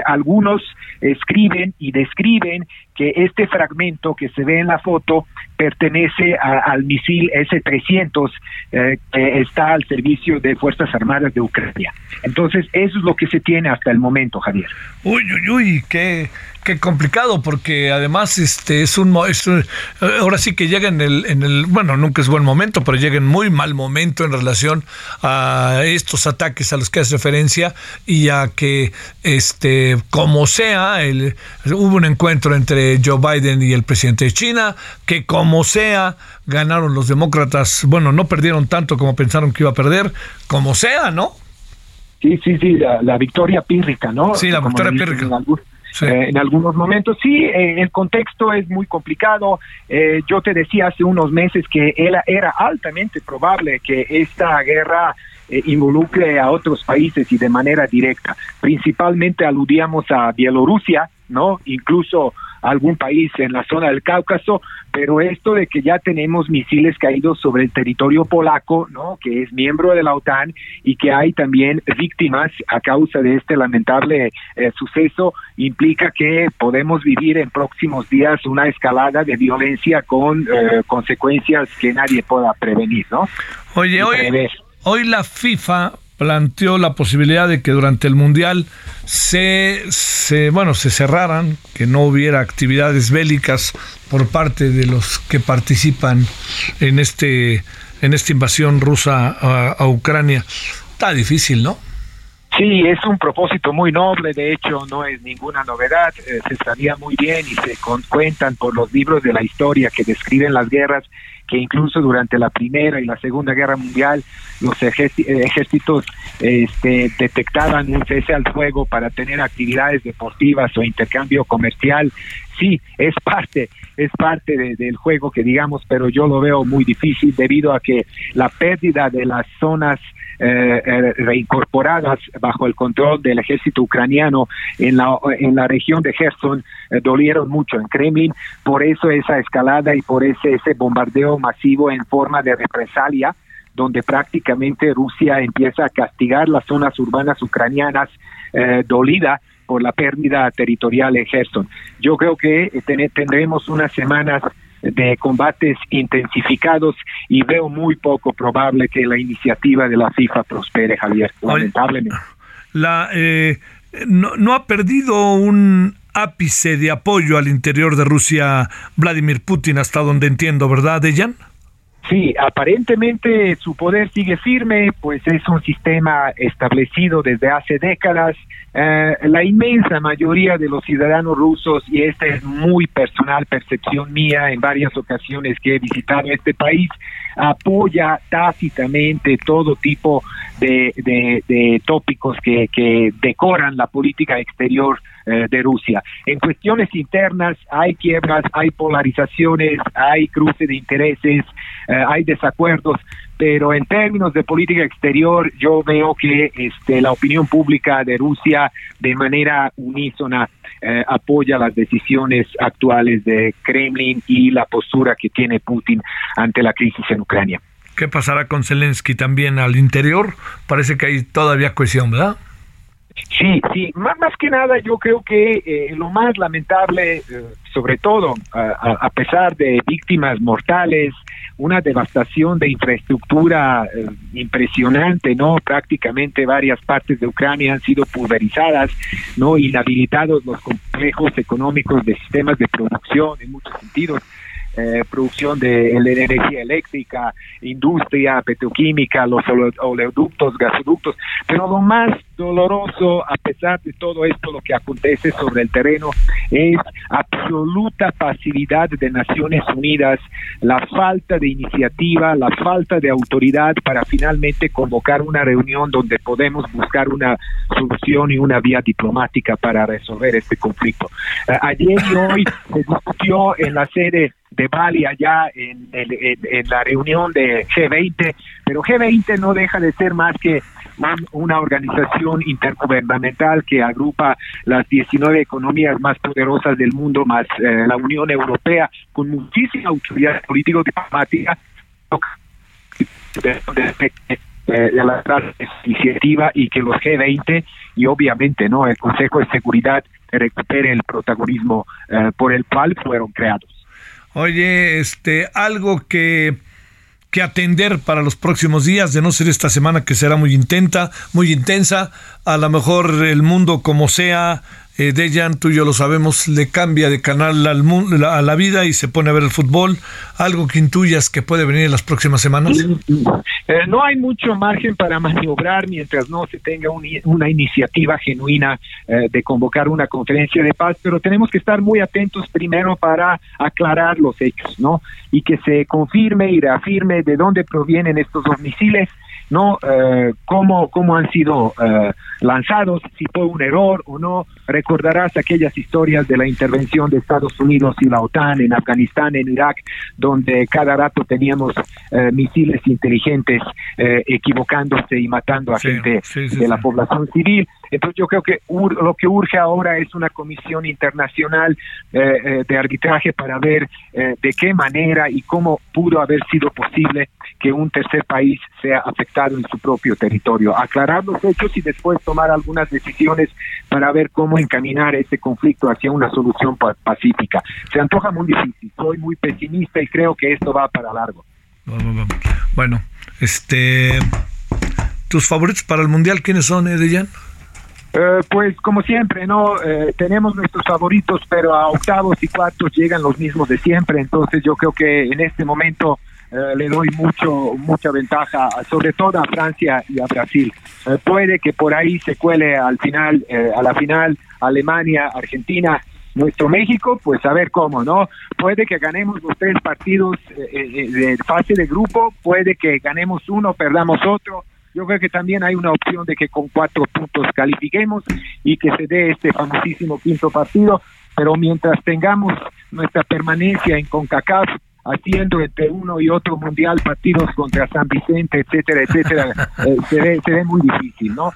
algunos escriben y describen que este fragmento que se ve en la foto pertenece al misil S-300 eh, que está al servicio de Fuerzas Armadas de Ucrania. Entonces, eso es lo que se tiene hasta el momento, Javier. Uy, uy, uy, qué, qué complicado, porque además este es un, ahora sí que llega en el, en el, bueno, nunca es buen momento, pero llega en muy mal momento en relación a estos ataques a los que hace referencia y a que, este, como sea, el, hubo un encuentro entre Joe Biden y el presidente de China, que como sea, ganaron los demócratas, bueno, no perdieron tanto como pensaron que iba a perder, como sea, ¿no? Sí, sí, sí, la, victoria pírrica, ¿no? Sí, la victoria pírrica. Eh, en, algunos momentos. Sí, eh, el contexto es muy complicado. Eh, yo te decía hace unos meses que era, era altamente probable que esta guerra involucre a otros países y de manera directa. Principalmente aludíamos a Bielorrusia, ¿no? Incluso algún país en la zona del Cáucaso, pero esto de que ya tenemos misiles caídos sobre el territorio polaco, ¿no? que es miembro de la OTAN y que hay también víctimas a causa de este lamentable eh, suceso, implica que podemos vivir en próximos días una escalada de violencia con eh, consecuencias que nadie pueda prevenir, ¿no? Oye, hoy, hoy la FIFA planteó la posibilidad de que durante el Mundial se, se, bueno, se cerraran, que no hubiera actividades bélicas por parte de los que participan en, este, en esta invasión rusa a, Ucrania. Está difícil, ¿no? Sí, es un propósito muy noble, de hecho no es ninguna novedad, eh, se sabía muy bien y se cuentan por los libros de la historia que describen las guerras que incluso durante la Primera y la Segunda Guerra Mundial los ejércitos este, detectaban un cese al fuego para tener actividades deportivas o intercambio comercial. Sí, es parte, es parte del juego que digamos, pero yo lo veo muy difícil debido a que la pérdida de las zonas eh, eh, reincorporadas bajo el control del ejército ucraniano en la, en la región de Gerson eh, dolieron mucho en Kremlin, por eso esa escalada y por ese, ese bombardeo masivo en forma de represalia donde prácticamente Rusia empieza a castigar las zonas urbanas ucranianas dolida por la pérdida territorial en Gerson. Yo creo que tendremos unas semanas de combates intensificados y veo muy poco probable que la iniciativa de la FIFA prospere, Javier, lamentablemente. La, eh, no, no ha perdido un ápice de apoyo al interior de Rusia Vladimir Putin, hasta donde entiendo, ¿verdad, Dejan? Sí, aparentemente su poder sigue firme, pues es un sistema establecido desde hace décadas. Eh, la inmensa mayoría de los ciudadanos rusos, y esta es muy personal percepción mía en varias ocasiones que he visitado este país, apoya tácitamente todo tipo de, de, tópicos que, que decoran la política exterior eh, de Rusia. En cuestiones internas hay quiebras, hay polarizaciones, hay cruce de intereses, eh, hay desacuerdos, pero en términos de política exterior yo veo que este, la opinión pública de Rusia de manera unísona eh, apoya las decisiones actuales de Kremlin y la postura que tiene Putin ante la crisis en Ucrania. ¿Qué pasará con Zelensky también al interior? Parece que hay todavía cohesión, ¿verdad? Sí, sí, más, más que nada yo creo que eh, lo más lamentable, eh, sobre todo a, pesar de víctimas mortales, una devastación de infraestructura eh, impresionante, ¿no? Prácticamente varias partes de Ucrania han sido pulverizadas, ¿no? Inhabilitados los complejos económicos de sistemas de producción en muchos sentidos. Eh, producción de energía eléctrica, industria petroquímica, los oleoductos, gasoductos, pero lo más doloroso, a pesar de todo esto, lo que acontece sobre el terreno es absoluta pasividad de Naciones Unidas, la falta de iniciativa, la falta de autoridad para finalmente convocar una reunión donde podemos buscar una solución y una vía diplomática para resolver este conflicto. Eh, ayer y hoy se discutió en la sede de Bali allá en, en, la reunión de G20, pero G20 no deja de ser más que una organización intergubernamental que agrupa las 19 economías más poderosas del mundo, más eh, la Unión Europea, con muchísima autoridad político-diplomática de la iniciativa y que los G20 y obviamente no el Consejo de Seguridad recupere el protagonismo eh, por el cual fueron creados. Oye, este, algo que, que atender para los próximos días, de no ser esta semana que será muy intenta, muy intensa, a lo mejor el mundo como sea, eh, Dejan, tú y yo lo sabemos, le cambia de canal al mundo, a la vida y se pone a ver el fútbol. ¿Algo que intuyas que puede venir en las próximas semanas? Eh, no hay mucho margen para maniobrar mientras no se tenga una iniciativa genuina eh, de convocar una conferencia de paz, pero tenemos que estar muy atentos primero para aclarar los hechos, ¿no? Y que se confirme y reafirme de dónde provienen estos dos misiles no eh, cómo, cómo han sido eh, lanzados, si fue un error o no. Recordarás aquellas historias de la intervención de Estados Unidos y la OTAN en Afganistán, en Irak, donde cada rato teníamos eh, misiles inteligentes eh, equivocándose y matando a gente de la población civil. Entonces yo creo que lo que urge ahora es una comisión internacional de arbitraje para ver de qué manera y cómo pudo haber sido posible que un tercer país sea afectado en su propio territorio. Aclarar los hechos y después tomar algunas decisiones para ver cómo encaminar este conflicto hacia una solución pacífica. Se antoja muy difícil, soy muy pesimista y creo que esto va para largo. Bueno, este, ¿tus favoritos para el Mundial quiénes son, Edeyan? Eh, pues como siempre, no eh, tenemos nuestros favoritos, pero a octavos y cuartos llegan los mismos de siempre. Entonces yo creo que en este momento eh, le doy mucho mucha ventaja, sobre todo a Francia y a Brasil. puede que por ahí se cuele al final, a la final Alemania, Argentina, nuestro México, pues a ver cómo, ¿no? Puede que ganemos los tres partidos de fase de grupo, puede que ganemos uno, perdamos otro, yo creo que también hay una opción de que con cuatro puntos califiquemos y que se dé este famosísimo quinto partido, pero mientras tengamos nuestra permanencia en CONCACAF, haciendo entre uno y otro mundial partidos contra San Vicente, etcétera, etcétera, (laughs) eh, se, ve, se ve muy difícil, ¿no?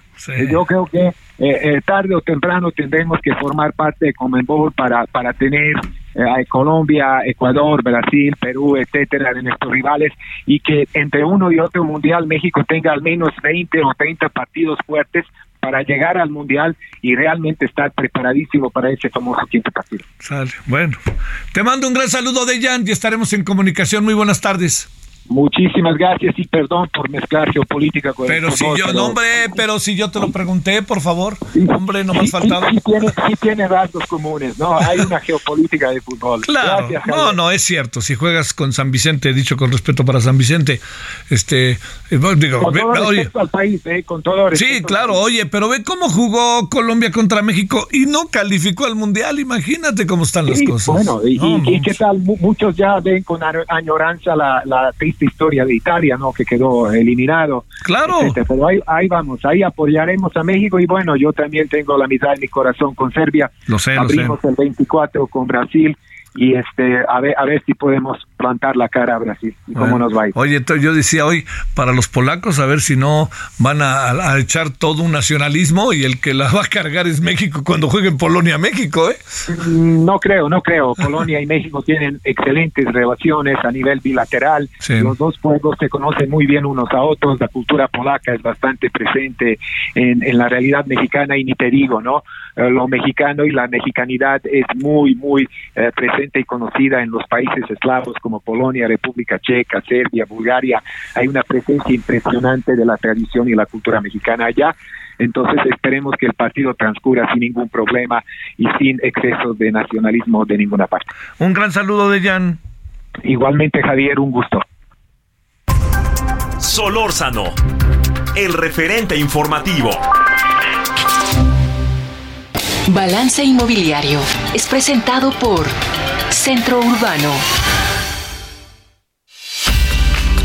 Yo creo que eh, eh, tarde o temprano tendremos que formar parte de Comenbol para, para tener a Colombia, Ecuador, Brasil, Perú, etcétera, de nuestros rivales, y que entre uno y otro mundial México tenga al menos 20 o 30 partidos fuertes para llegar al Mundial y realmente estar preparadísimo para ese famoso quinto partido. Sale. Bueno, te mando un gran saludo de Jan y estaremos en comunicación. Muy buenas tardes. Muchísimas gracias y perdón por mezclar geopolítica con Pero si yo, no, hombre, pero si yo te lo pregunté, por favor. hombre, no me has faltado. Sí, tiene, sí tiene rasgos comunes, ¿no? Hay una geopolítica de fútbol. Claro. no, no, es cierto. Si juegas con San Vicente, dicho con respeto para San Vicente, este, eh, digo, con todo respeto al país, ¿eh? Con todo respeto Sí, claro, oye, pero ve cómo jugó Colombia contra México y no calificó al Mundial. Imagínate cómo están las cosas. Bueno, y, qué tal, muchos ya ven con añoranza la, la historia de Italia, ¿no? Que quedó eliminado. Claro. Pero ahí, ahí vamos, ahí apoyaremos a México y bueno, yo también tengo la mitad de mi corazón con Serbia. Lo sé, Abrimos el 24 con Brasil y este a ver a ver si podemos plantar la cara a Brasil y cómo nos va. Oye, yo decía hoy para los polacos a ver si no van a, echar todo un nacionalismo y el que la va a cargar es México cuando jueguen Polonia México, ¿eh? Mm, no creo, no creo. Polonia y México tienen excelentes relaciones a nivel bilateral. Los dos pueblos se conocen muy bien unos a otros. La cultura polaca es bastante presente en, en la realidad mexicana y ni te digo, ¿no? Eh, lo mexicano y la mexicanidad es muy, muy eh, presente y conocida en los países eslavos como Polonia, República Checa, Serbia, Bulgaria. Hay una presencia impresionante de la tradición y la cultura mexicana allá. Entonces esperemos que el partido transcurra sin ningún problema y sin excesos de nacionalismo de ninguna parte. Un gran saludo de Jan. Igualmente, Javier, un gusto. Solórzano, el referente informativo. Balance Inmobiliario es presentado por Centro Urbano.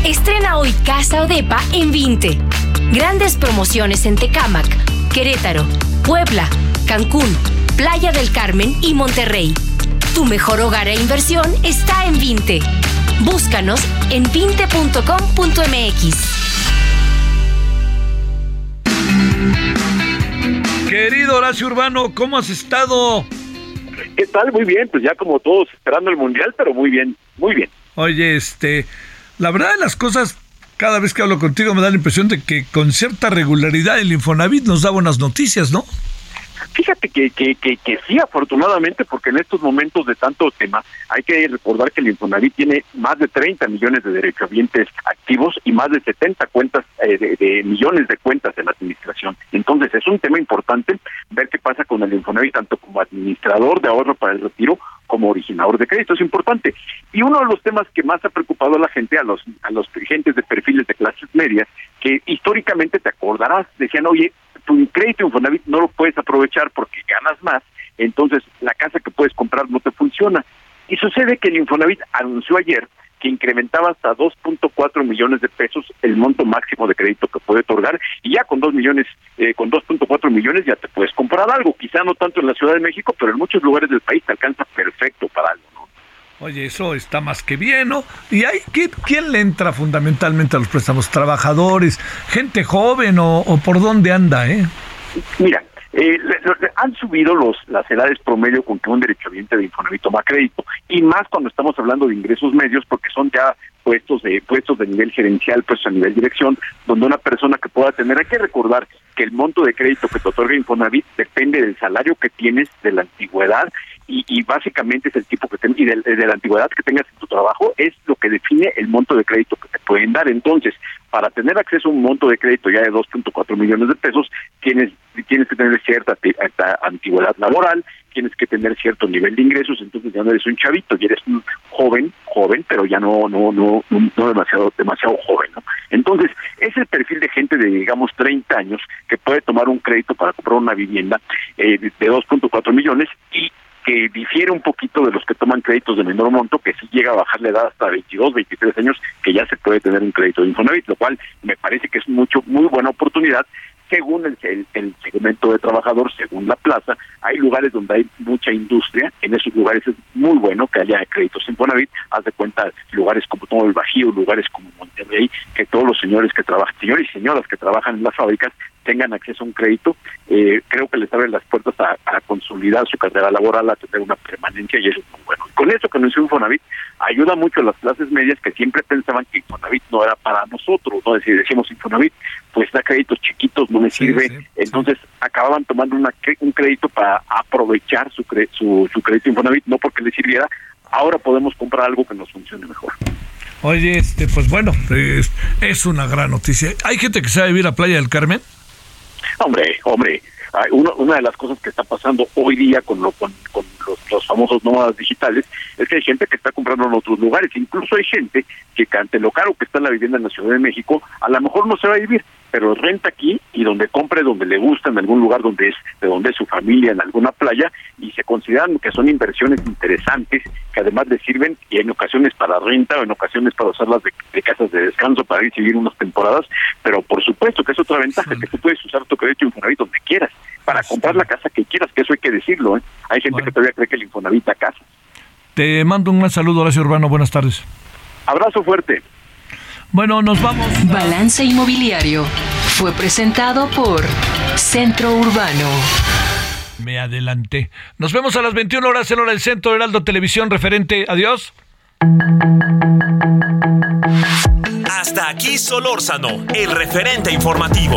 Estrena hoy Casa Odepa en 20. Grandes promociones en Tecámac, Querétaro, Puebla, Cancún, Playa del Carmen y Monterrey. Tu mejor hogar e inversión está en 20. Búscanos en 20.com.mx. Querido Horacio Urbano, ¿cómo has estado? ¿Qué tal? Muy bien, pues ya como todos esperando el Mundial, pero muy bien, muy bien. Oye, este, la verdad de las cosas, cada vez que hablo contigo me da la impresión de que con cierta regularidad el Infonavit nos da buenas noticias, ¿no? Fíjate que, que, que, sí, afortunadamente, porque en estos momentos de tanto tema, hay que recordar que el Infonavit tiene más de 30 millones de derechohabientes activos y más de 70 cuentas, eh, de, millones de cuentas en la administración. Entonces, es un tema importante ver qué pasa con el Infonavit, tanto como administrador de ahorro para el retiro, como originador de crédito, es importante. Y uno de los temas que más ha preocupado a la gente, a los, a los gentes de perfiles de clases medias, que históricamente te acordarás, decían, oye, tu crédito Infonavit no lo puedes aprovechar porque ganas más, entonces la casa que puedes comprar no te funciona. Y sucede que el Infonavit anunció ayer que incrementaba hasta 2.4 millones de pesos el monto máximo de crédito que puede otorgar y ya con 2 millones, eh, con 2.4 millones ya te puedes comprar algo, quizá no tanto en la Ciudad de México, pero en muchos lugares del país te alcanza perfecto para algo. Oye, eso está más que bien, ¿no? ¿Y hay quién le entra fundamentalmente a los préstamos? ¿Trabajadores? ¿Gente joven o, por dónde anda, eh? Mira, eh, han subido los las edades promedio con que un derechohabiente de Infonavit toma crédito y más cuando estamos hablando de ingresos medios porque son ya puestos de puestos de nivel gerencial, puestos a nivel dirección, donde una persona que pueda tener, hay que recordar que el monto de crédito que te otorga Infonavit depende del salario que tienes, de la antigüedad y, básicamente es el tipo que ten, y de, la antigüedad que tengas en tu trabajo es lo que define el monto de crédito que te pueden dar. Entonces, para tener acceso a un monto de crédito ya de 2.4 millones de pesos, tienes tienes que tener cierta antigüedad laboral, tienes que tener cierto nivel de ingresos, entonces ya no eres un chavito, ya eres un joven, joven, pero ya no no no no, demasiado demasiado joven, ¿no? Entonces, es el perfil de gente de digamos 30 años que puede tomar un crédito para comprar una vivienda eh, de 2.4 millones y que difiere un poquito de los que toman créditos de menor monto, que sí llega a bajar la edad hasta 22, 23 años, que ya se puede tener un crédito de Infonavit, lo cual me parece que es mucho muy buena oportunidad. Según el, segmento de trabajador, según la plaza, hay lugares donde hay mucha industria, en esos lugares es muy bueno que haya créditos en Bonavit, haz de cuenta lugares como todo el Bajío, lugares como Monterrey, que todos los señores que trabajan, señores y señoras que trabajan en las fábricas tengan acceso a un crédito, eh, creo que les abre las puertas a, consolidar su carrera laboral, a tener una permanencia y eso es muy bueno. con eso que nos hizo Infonavit, ayuda mucho a las clases medias que siempre pensaban que Infonavit no era para nosotros, ¿no? Es decir, decimos Infonavit, pues da créditos chiquitos, no me sirve, entonces acababan tomando una, un crédito para aprovechar su, su, su crédito Infonavit, no porque les sirviera, ahora podemos comprar algo que nos funcione mejor. Oye, este, pues bueno, es, es una gran noticia. ¿Hay gente que sabe vivir a Playa del Carmen? Hombre, hombre, una de las cosas que está pasando hoy día con, lo, con, los, famosos nómadas digitales es que hay gente que está comprando en otros lugares. Incluso hay gente que ante lo caro que está la vivienda en la Ciudad de México, a lo mejor no se va a vivir, pero renta aquí y donde compre, donde le gusta, en algún lugar donde es de donde es su familia, en alguna playa, y se consideran que son inversiones interesantes que además le sirven y en ocasiones para renta o en ocasiones para usarlas de, casas de descanso para ir a vivir unas temporadas, pero por supuesto que es otra ventaja, que tú puedes usar tu crédito Infonavit donde quieras, para comprar la casa que quieras, que eso hay que decirlo. ¿eh? Hay gente que todavía cree que el Infonavit da casa. Te mando un gran saludo, Horacio Urbano, buenas tardes. Abrazo fuerte. Bueno, nos vamos. Balance Inmobiliario fue presentado por Centro Urbano. Me adelanté. Nos vemos a las 21 horas en hora del Centro Heraldo Televisión referente. Adiós. Hasta aquí Solórzano, el referente informativo.